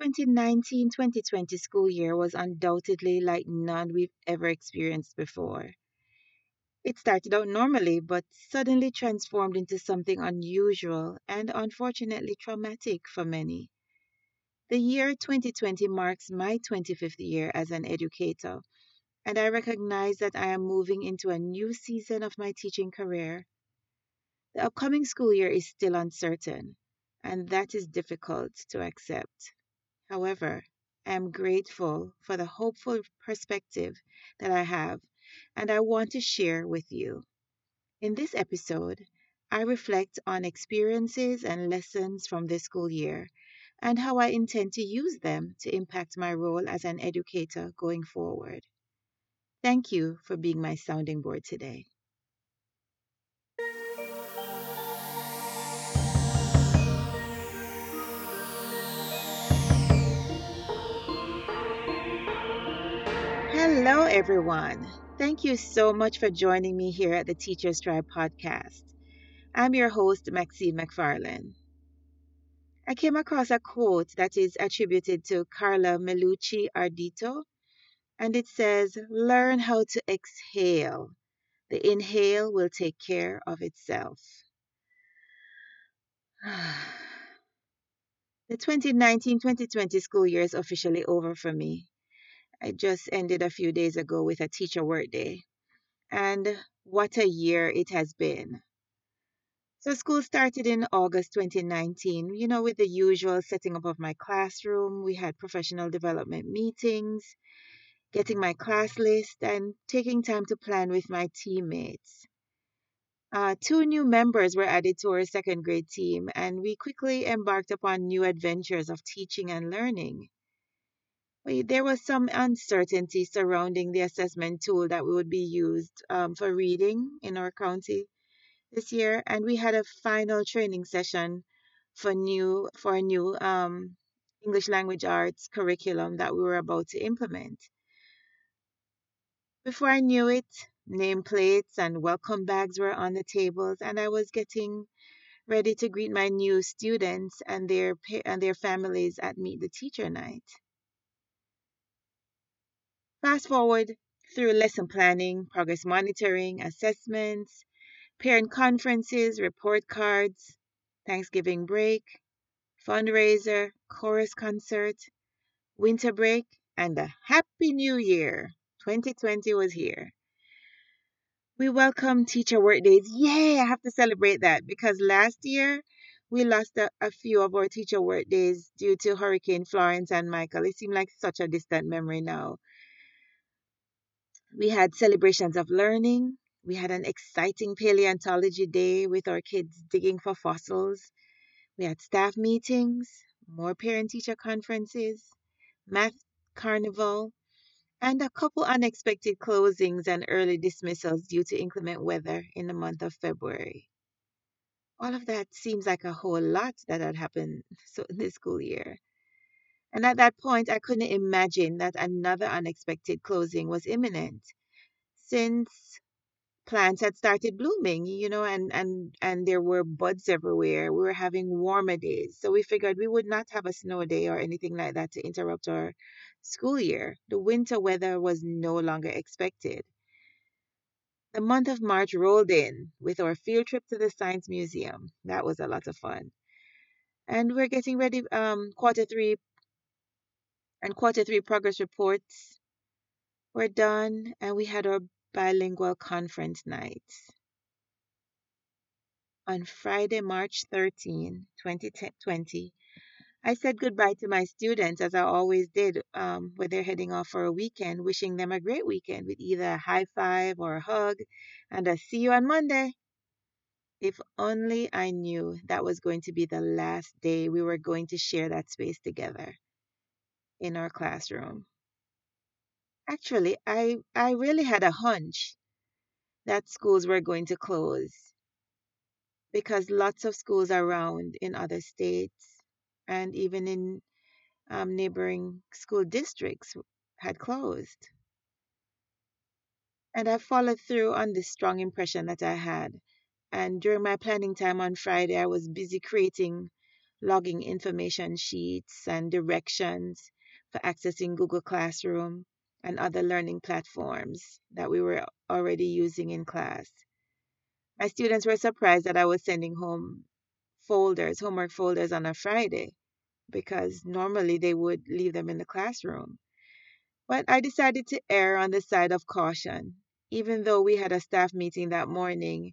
2019 2020 school year was undoubtedly like none we've ever experienced before. It started out normally, but suddenly transformed into something unusual and unfortunately traumatic for many. The year 2020 marks my 25th year as an educator, and I recognize that I am moving into a new season of my teaching career. The upcoming school year is still uncertain, and that is difficult to accept. However, I am grateful for the hopeful perspective that I have, and I want to share with you. In this episode, I reflect on experiences and lessons from this school year and how I intend to use them to impact my role as an educator going forward. Thank you for being my sounding board today. Everyone. Thank you so much for joining me here at the Teachers Tribe podcast. I'm your host, Maxine McFarlane. I came across a quote that is attributed to Carla Melucci Ardito, and it says, Learn how to exhale. The inhale will take care of itself. the 2019 2020 school year is officially over for me. I just ended a few days ago with a teacher work day. And what a year it has been. So, school started in August 2019, you know, with the usual setting up of my classroom. We had professional development meetings, getting my class list, and taking time to plan with my teammates. Uh, two new members were added to our second grade team, and we quickly embarked upon new adventures of teaching and learning. We, there was some uncertainty surrounding the assessment tool that would be used um, for reading in our county this year, and we had a final training session for new for a new um, English language arts curriculum that we were about to implement. Before I knew it, nameplates and welcome bags were on the tables, and I was getting ready to greet my new students and their and their families at Meet the Teacher night. Fast forward through lesson planning, progress monitoring, assessments, parent conferences, report cards, Thanksgiving break, fundraiser, chorus concert, winter break, and a happy new year. 2020 was here. We welcome teacher work days. Yay, I have to celebrate that because last year we lost a, a few of our teacher work days due to Hurricane Florence and Michael. It seemed like such a distant memory now. We had celebrations of learning. We had an exciting paleontology day with our kids digging for fossils. We had staff meetings, more parent teacher conferences, math carnival, and a couple unexpected closings and early dismissals due to inclement weather in the month of February. All of that seems like a whole lot that had happened so this school year. And at that point, I couldn't imagine that another unexpected closing was imminent since plants had started blooming, you know, and, and, and there were buds everywhere. We were having warmer days. So we figured we would not have a snow day or anything like that to interrupt our school year. The winter weather was no longer expected. The month of March rolled in with our field trip to the Science Museum. That was a lot of fun. And we're getting ready, um, quarter three and quarter three progress reports were done, and we had our bilingual conference nights. On Friday, March 13, 2020, I said goodbye to my students as I always did um, when they're heading off for a weekend, wishing them a great weekend with either a high five or a hug and a see you on Monday. If only I knew that was going to be the last day we were going to share that space together in our classroom. Actually, I, I really had a hunch that schools were going to close because lots of schools around in other states and even in um, neighboring school districts had closed. And I followed through on this strong impression that I had. And during my planning time on Friday, I was busy creating logging information sheets and directions for accessing Google Classroom and other learning platforms that we were already using in class. My students were surprised that I was sending home folders, homework folders on a Friday, because normally they would leave them in the classroom. But I decided to err on the side of caution, even though we had a staff meeting that morning,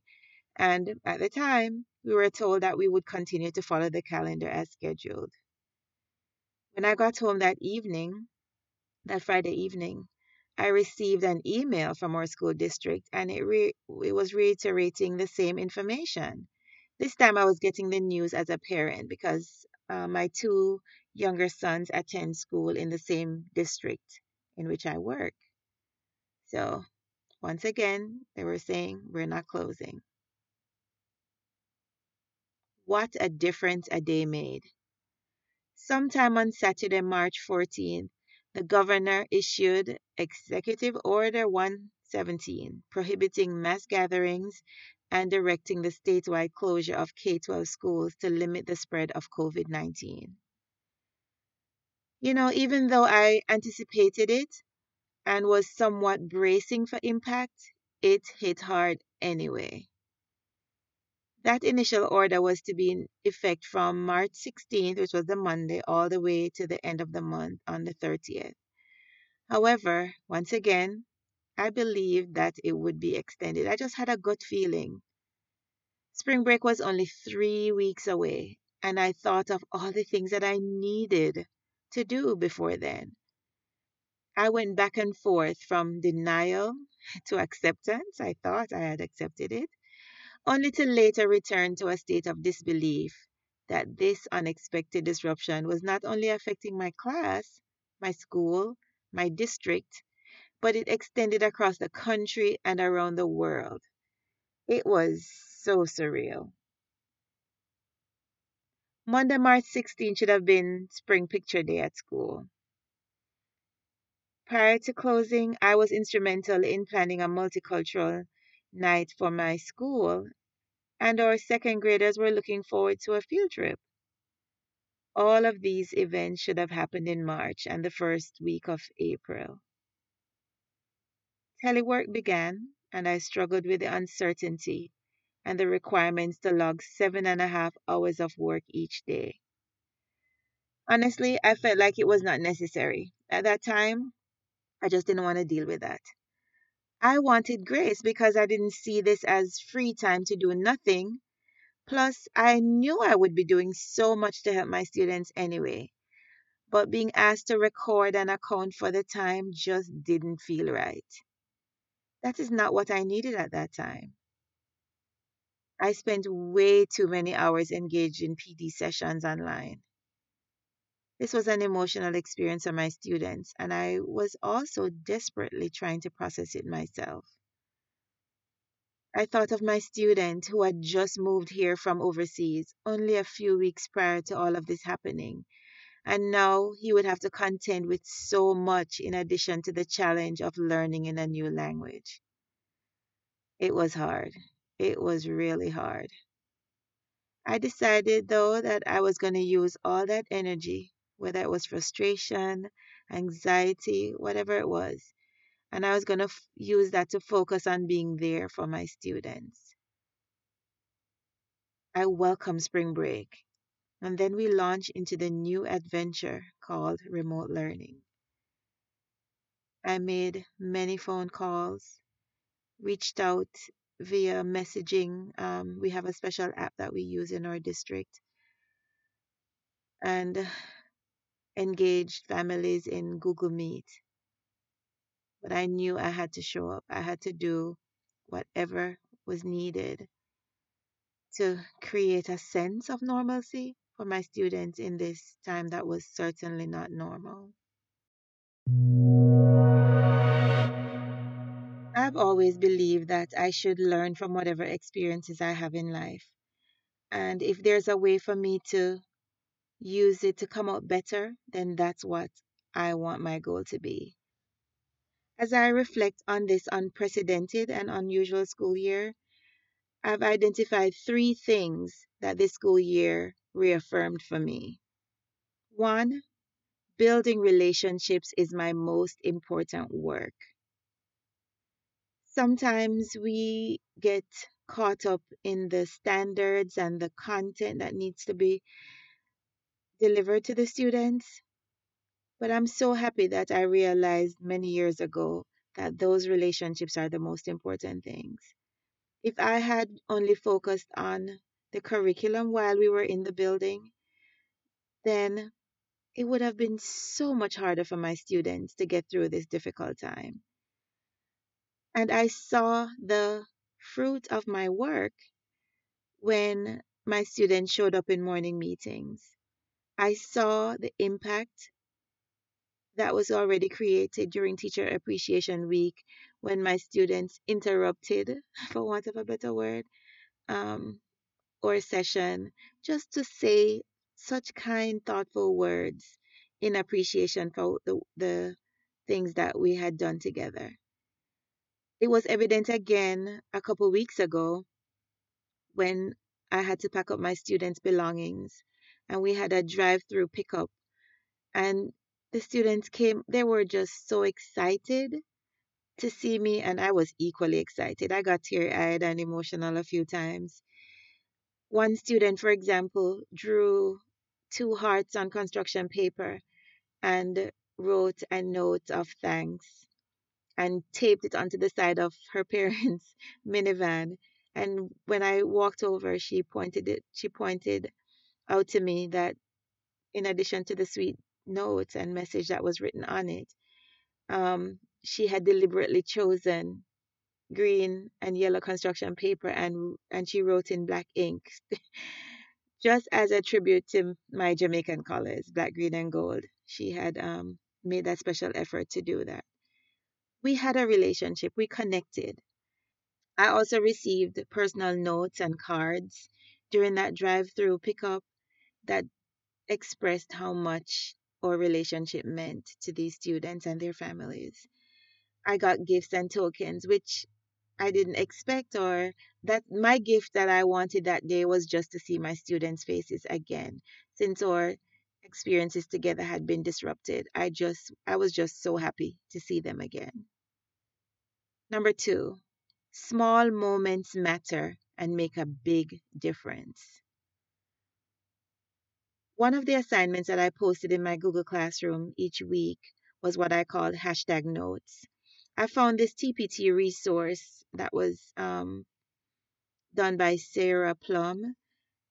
and at the time, we were told that we would continue to follow the calendar as scheduled. When I got home that evening, that Friday evening, I received an email from our school district and it, re- it was reiterating the same information. This time I was getting the news as a parent because uh, my two younger sons attend school in the same district in which I work. So, once again, they were saying we're not closing. What a difference a day made. Sometime on Saturday, March 14th, the governor issued Executive Order 117 prohibiting mass gatherings and directing the statewide closure of K 12 schools to limit the spread of COVID 19. You know, even though I anticipated it and was somewhat bracing for impact, it hit hard anyway. That initial order was to be in effect from March 16th, which was the Monday, all the way to the end of the month on the 30th. However, once again, I believed that it would be extended. I just had a gut feeling. Spring break was only three weeks away, and I thought of all the things that I needed to do before then. I went back and forth from denial to acceptance. I thought I had accepted it only to later return to a state of disbelief that this unexpected disruption was not only affecting my class, my school, my district, but it extended across the country and around the world. It was so surreal. Monday, March 16 should have been Spring Picture Day at school. Prior to closing, I was instrumental in planning a multicultural night for my school and our second graders were looking forward to a field trip. All of these events should have happened in March and the first week of April. Telework began, and I struggled with the uncertainty and the requirements to log seven and a half hours of work each day. Honestly, I felt like it was not necessary. At that time, I just didn't want to deal with that. I wanted grace because I didn't see this as free time to do nothing. Plus, I knew I would be doing so much to help my students anyway. But being asked to record and account for the time just didn't feel right. That is not what I needed at that time. I spent way too many hours engaged in PD sessions online. This was an emotional experience for my students, and I was also desperately trying to process it myself. I thought of my student who had just moved here from overseas only a few weeks prior to all of this happening, and now he would have to contend with so much in addition to the challenge of learning in a new language. It was hard. It was really hard. I decided, though, that I was going to use all that energy whether it was frustration, anxiety, whatever it was. And I was going to f- use that to focus on being there for my students. I welcome spring break. And then we launch into the new adventure called remote learning. I made many phone calls, reached out via messaging. Um, we have a special app that we use in our district. And engaged families in Google Meet. But I knew I had to show up. I had to do whatever was needed to create a sense of normalcy for my students in this time that was certainly not normal. I've always believed that I should learn from whatever experiences I have in life. And if there's a way for me to use it to come out better, then that's what I want my goal to be. As I reflect on this unprecedented and unusual school year, I've identified three things that this school year reaffirmed for me. One, building relationships is my most important work. Sometimes we get caught up in the standards and the content that needs to be delivered to the students. But I'm so happy that I realized many years ago that those relationships are the most important things. If I had only focused on the curriculum while we were in the building, then it would have been so much harder for my students to get through this difficult time. And I saw the fruit of my work when my students showed up in morning meetings. I saw the impact that was already created during Teacher Appreciation Week when my students interrupted, for want of a better word, um, or session just to say such kind, thoughtful words in appreciation for the, the things that we had done together. It was evident again a couple weeks ago when I had to pack up my students' belongings and we had a drive through pickup. And the students came, they were just so excited to see me, and I was equally excited. I got teary eyed and emotional a few times. One student, for example, drew two hearts on construction paper and wrote a note of thanks and taped it onto the side of her parents' minivan. And when I walked over, she pointed it. She pointed out to me that in addition to the sweet note and message that was written on it, um, she had deliberately chosen green and yellow construction paper and and she wrote in black ink just as a tribute to my Jamaican colors, black, green, and gold. She had um, made that special effort to do that. We had a relationship, we connected. I also received personal notes and cards during that drive through pickup that expressed how much our relationship meant to these students and their families. I got gifts and tokens, which I didn't expect, or that my gift that I wanted that day was just to see my students' faces again. Since our experiences together had been disrupted, I just I was just so happy to see them again. Number two, small moments matter and make a big difference. One of the assignments that I posted in my Google Classroom each week was what I called hashtag notes. I found this TPT resource that was um, done by Sarah Plum,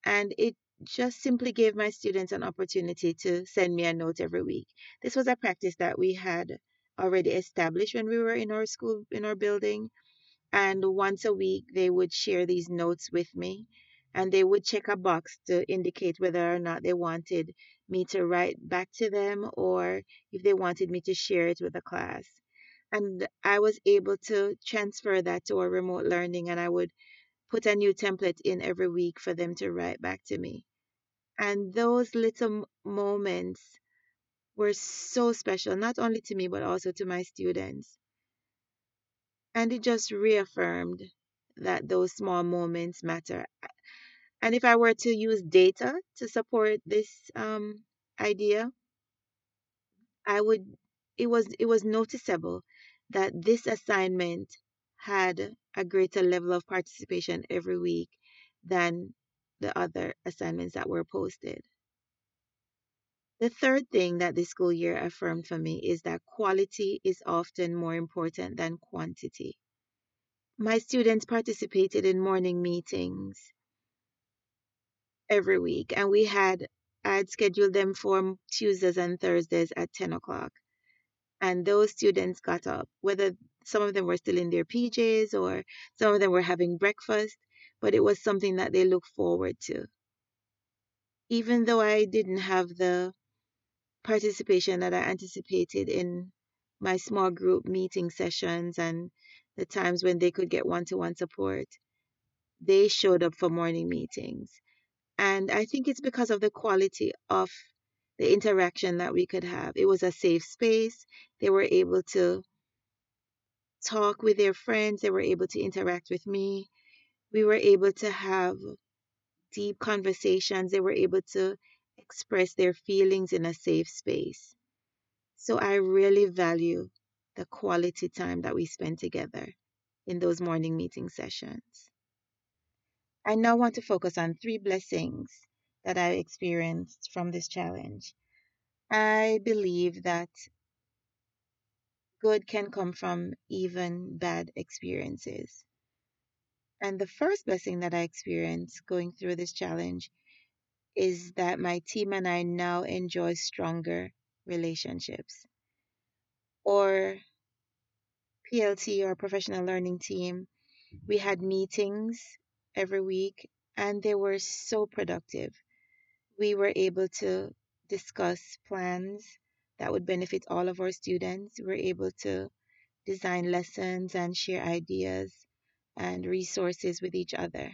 and it just simply gave my students an opportunity to send me a note every week. This was a practice that we had already established when we were in our school, in our building. And once a week, they would share these notes with me and they would check a box to indicate whether or not they wanted me to write back to them or if they wanted me to share it with the class. And I was able to transfer that to our remote learning and I would put a new template in every week for them to write back to me. And those little moments were so special, not only to me, but also to my students. And it just reaffirmed that those small moments matter. And if I were to use data to support this um, idea, I would it was it was noticeable that this assignment had a greater level of participation every week than the other assignments that were posted. The third thing that this school year affirmed for me is that quality is often more important than quantity. My students participated in morning meetings every week, and we had I'd scheduled them for Tuesdays and Thursdays at 10 o'clock. And those students got up, whether some of them were still in their PJs or some of them were having breakfast, but it was something that they looked forward to. Even though I didn't have the participation that I anticipated in my small group meeting sessions and the times when they could get one to one support, they showed up for morning meetings. And I think it's because of the quality of the interaction that we could have. It was a safe space. They were able to talk with their friends, they were able to interact with me. We were able to have deep conversations. They were able to express their feelings in a safe space. So I really value the quality time that we spend together in those morning meeting sessions. I now want to focus on three blessings that I experienced from this challenge. I believe that good can come from even bad experiences. And the first blessing that I experienced going through this challenge is that my team and I now enjoy stronger relationships. Or PLT or professional learning team, we had meetings every week and they were so productive. We were able to discuss plans that would benefit all of our students. We were able to design lessons and share ideas and resources with each other.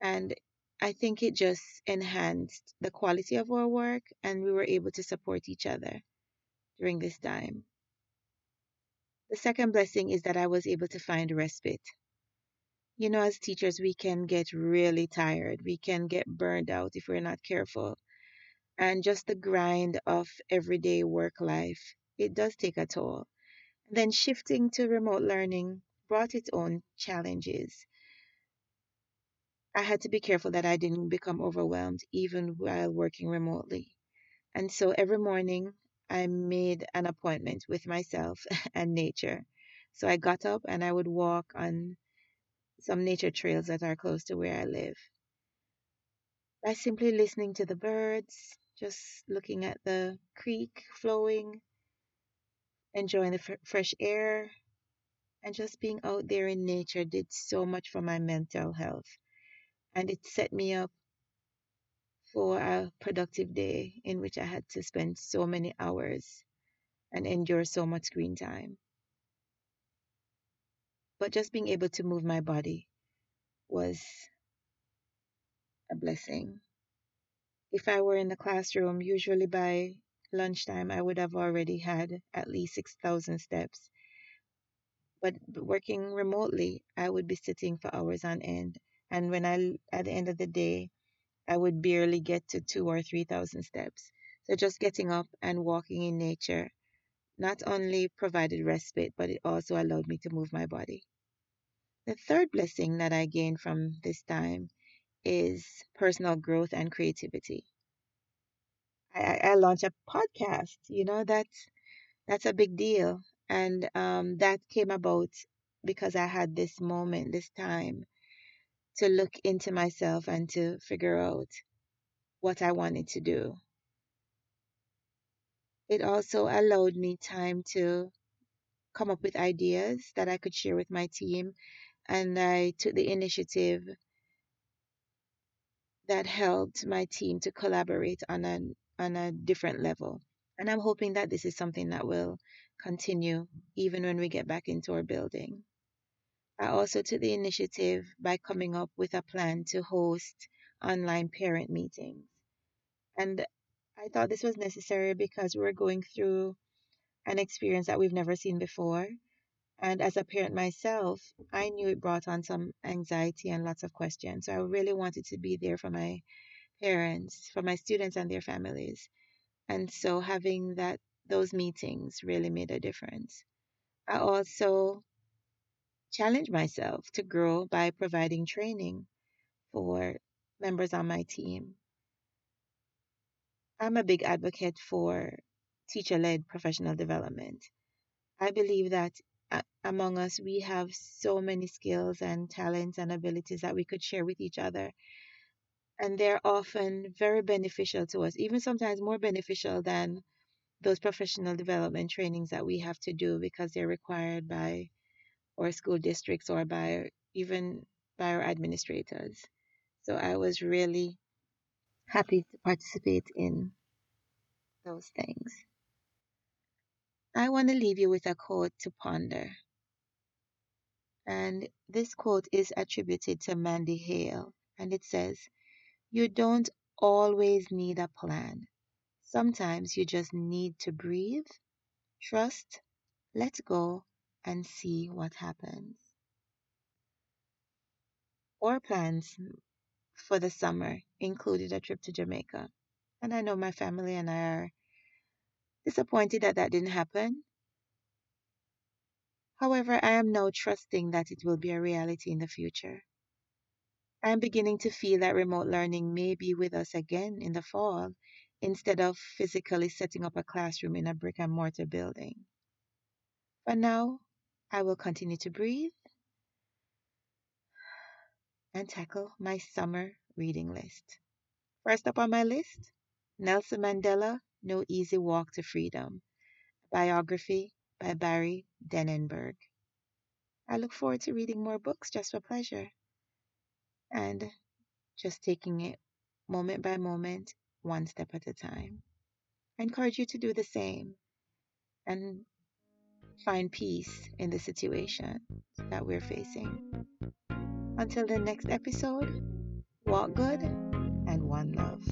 And I think it just enhanced the quality of our work and we were able to support each other during this time. The second blessing is that I was able to find respite. You know, as teachers, we can get really tired. We can get burned out if we're not careful. And just the grind of everyday work life, it does take a toll. Then shifting to remote learning brought its own challenges. I had to be careful that I didn't become overwhelmed even while working remotely. And so every morning I made an appointment with myself and nature. So I got up and I would walk on some nature trails that are close to where I live. By simply listening to the birds, just looking at the creek flowing, enjoying the fresh air, and just being out there in nature did so much for my mental health. And it set me up for a productive day in which I had to spend so many hours and endure so much screen time. But just being able to move my body was a blessing. If I were in the classroom, usually by lunchtime, I would have already had at least 6,000 steps. But working remotely, I would be sitting for hours on end. And when I, at the end of the day, I would barely get to two or 3,000 steps. So just getting up and walking in nature not only provided respite, but it also allowed me to move my body. The third blessing that I gained from this time is personal growth and creativity. I, I, launched a podcast, you know, that's that's a big deal. And um, that came about because I had this moment, this time to look into myself and to figure out what I wanted to do. It also allowed me time to come up with ideas that I could share with my team. And I took the initiative that helped my team to collaborate on a, on a different level. And I'm hoping that this is something that will continue even when we get back into our building. I also took the initiative by coming up with a plan to host online parent meetings. And I thought this was necessary because we were going through an experience that we've never seen before. And as a parent myself, I knew it brought on some anxiety and lots of questions. So I really wanted to be there for my parents, for my students and their families. And so having that those meetings really made a difference. I also challenged myself to grow by providing training for members on my team. I'm a big advocate for teacher led professional development. I believe that uh, among us, we have so many skills and talents and abilities that we could share with each other. And they're often very beneficial to us, even sometimes more beneficial than those professional development trainings that we have to do because they're required by our school districts or by even by our administrators. So I was really happy to participate in those things. I want to leave you with a quote to ponder. And this quote is attributed to Mandy Hale. And it says, You don't always need a plan. Sometimes you just need to breathe, trust, let go, and see what happens. Our plans for the summer included a trip to Jamaica. And I know my family and I are disappointed that that didn't happen. However, I am now trusting that it will be a reality in the future. I am beginning to feel that remote learning may be with us again in the fall instead of physically setting up a classroom in a brick and mortar building. For now, I will continue to breathe and tackle my summer reading list. First up on my list Nelson Mandela No Easy Walk to Freedom, biography by Barry Denenberg. I look forward to reading more books just for pleasure and just taking it moment by moment, one step at a time. I encourage you to do the same and find peace in the situation that we're facing. Until the next episode, walk good and one love.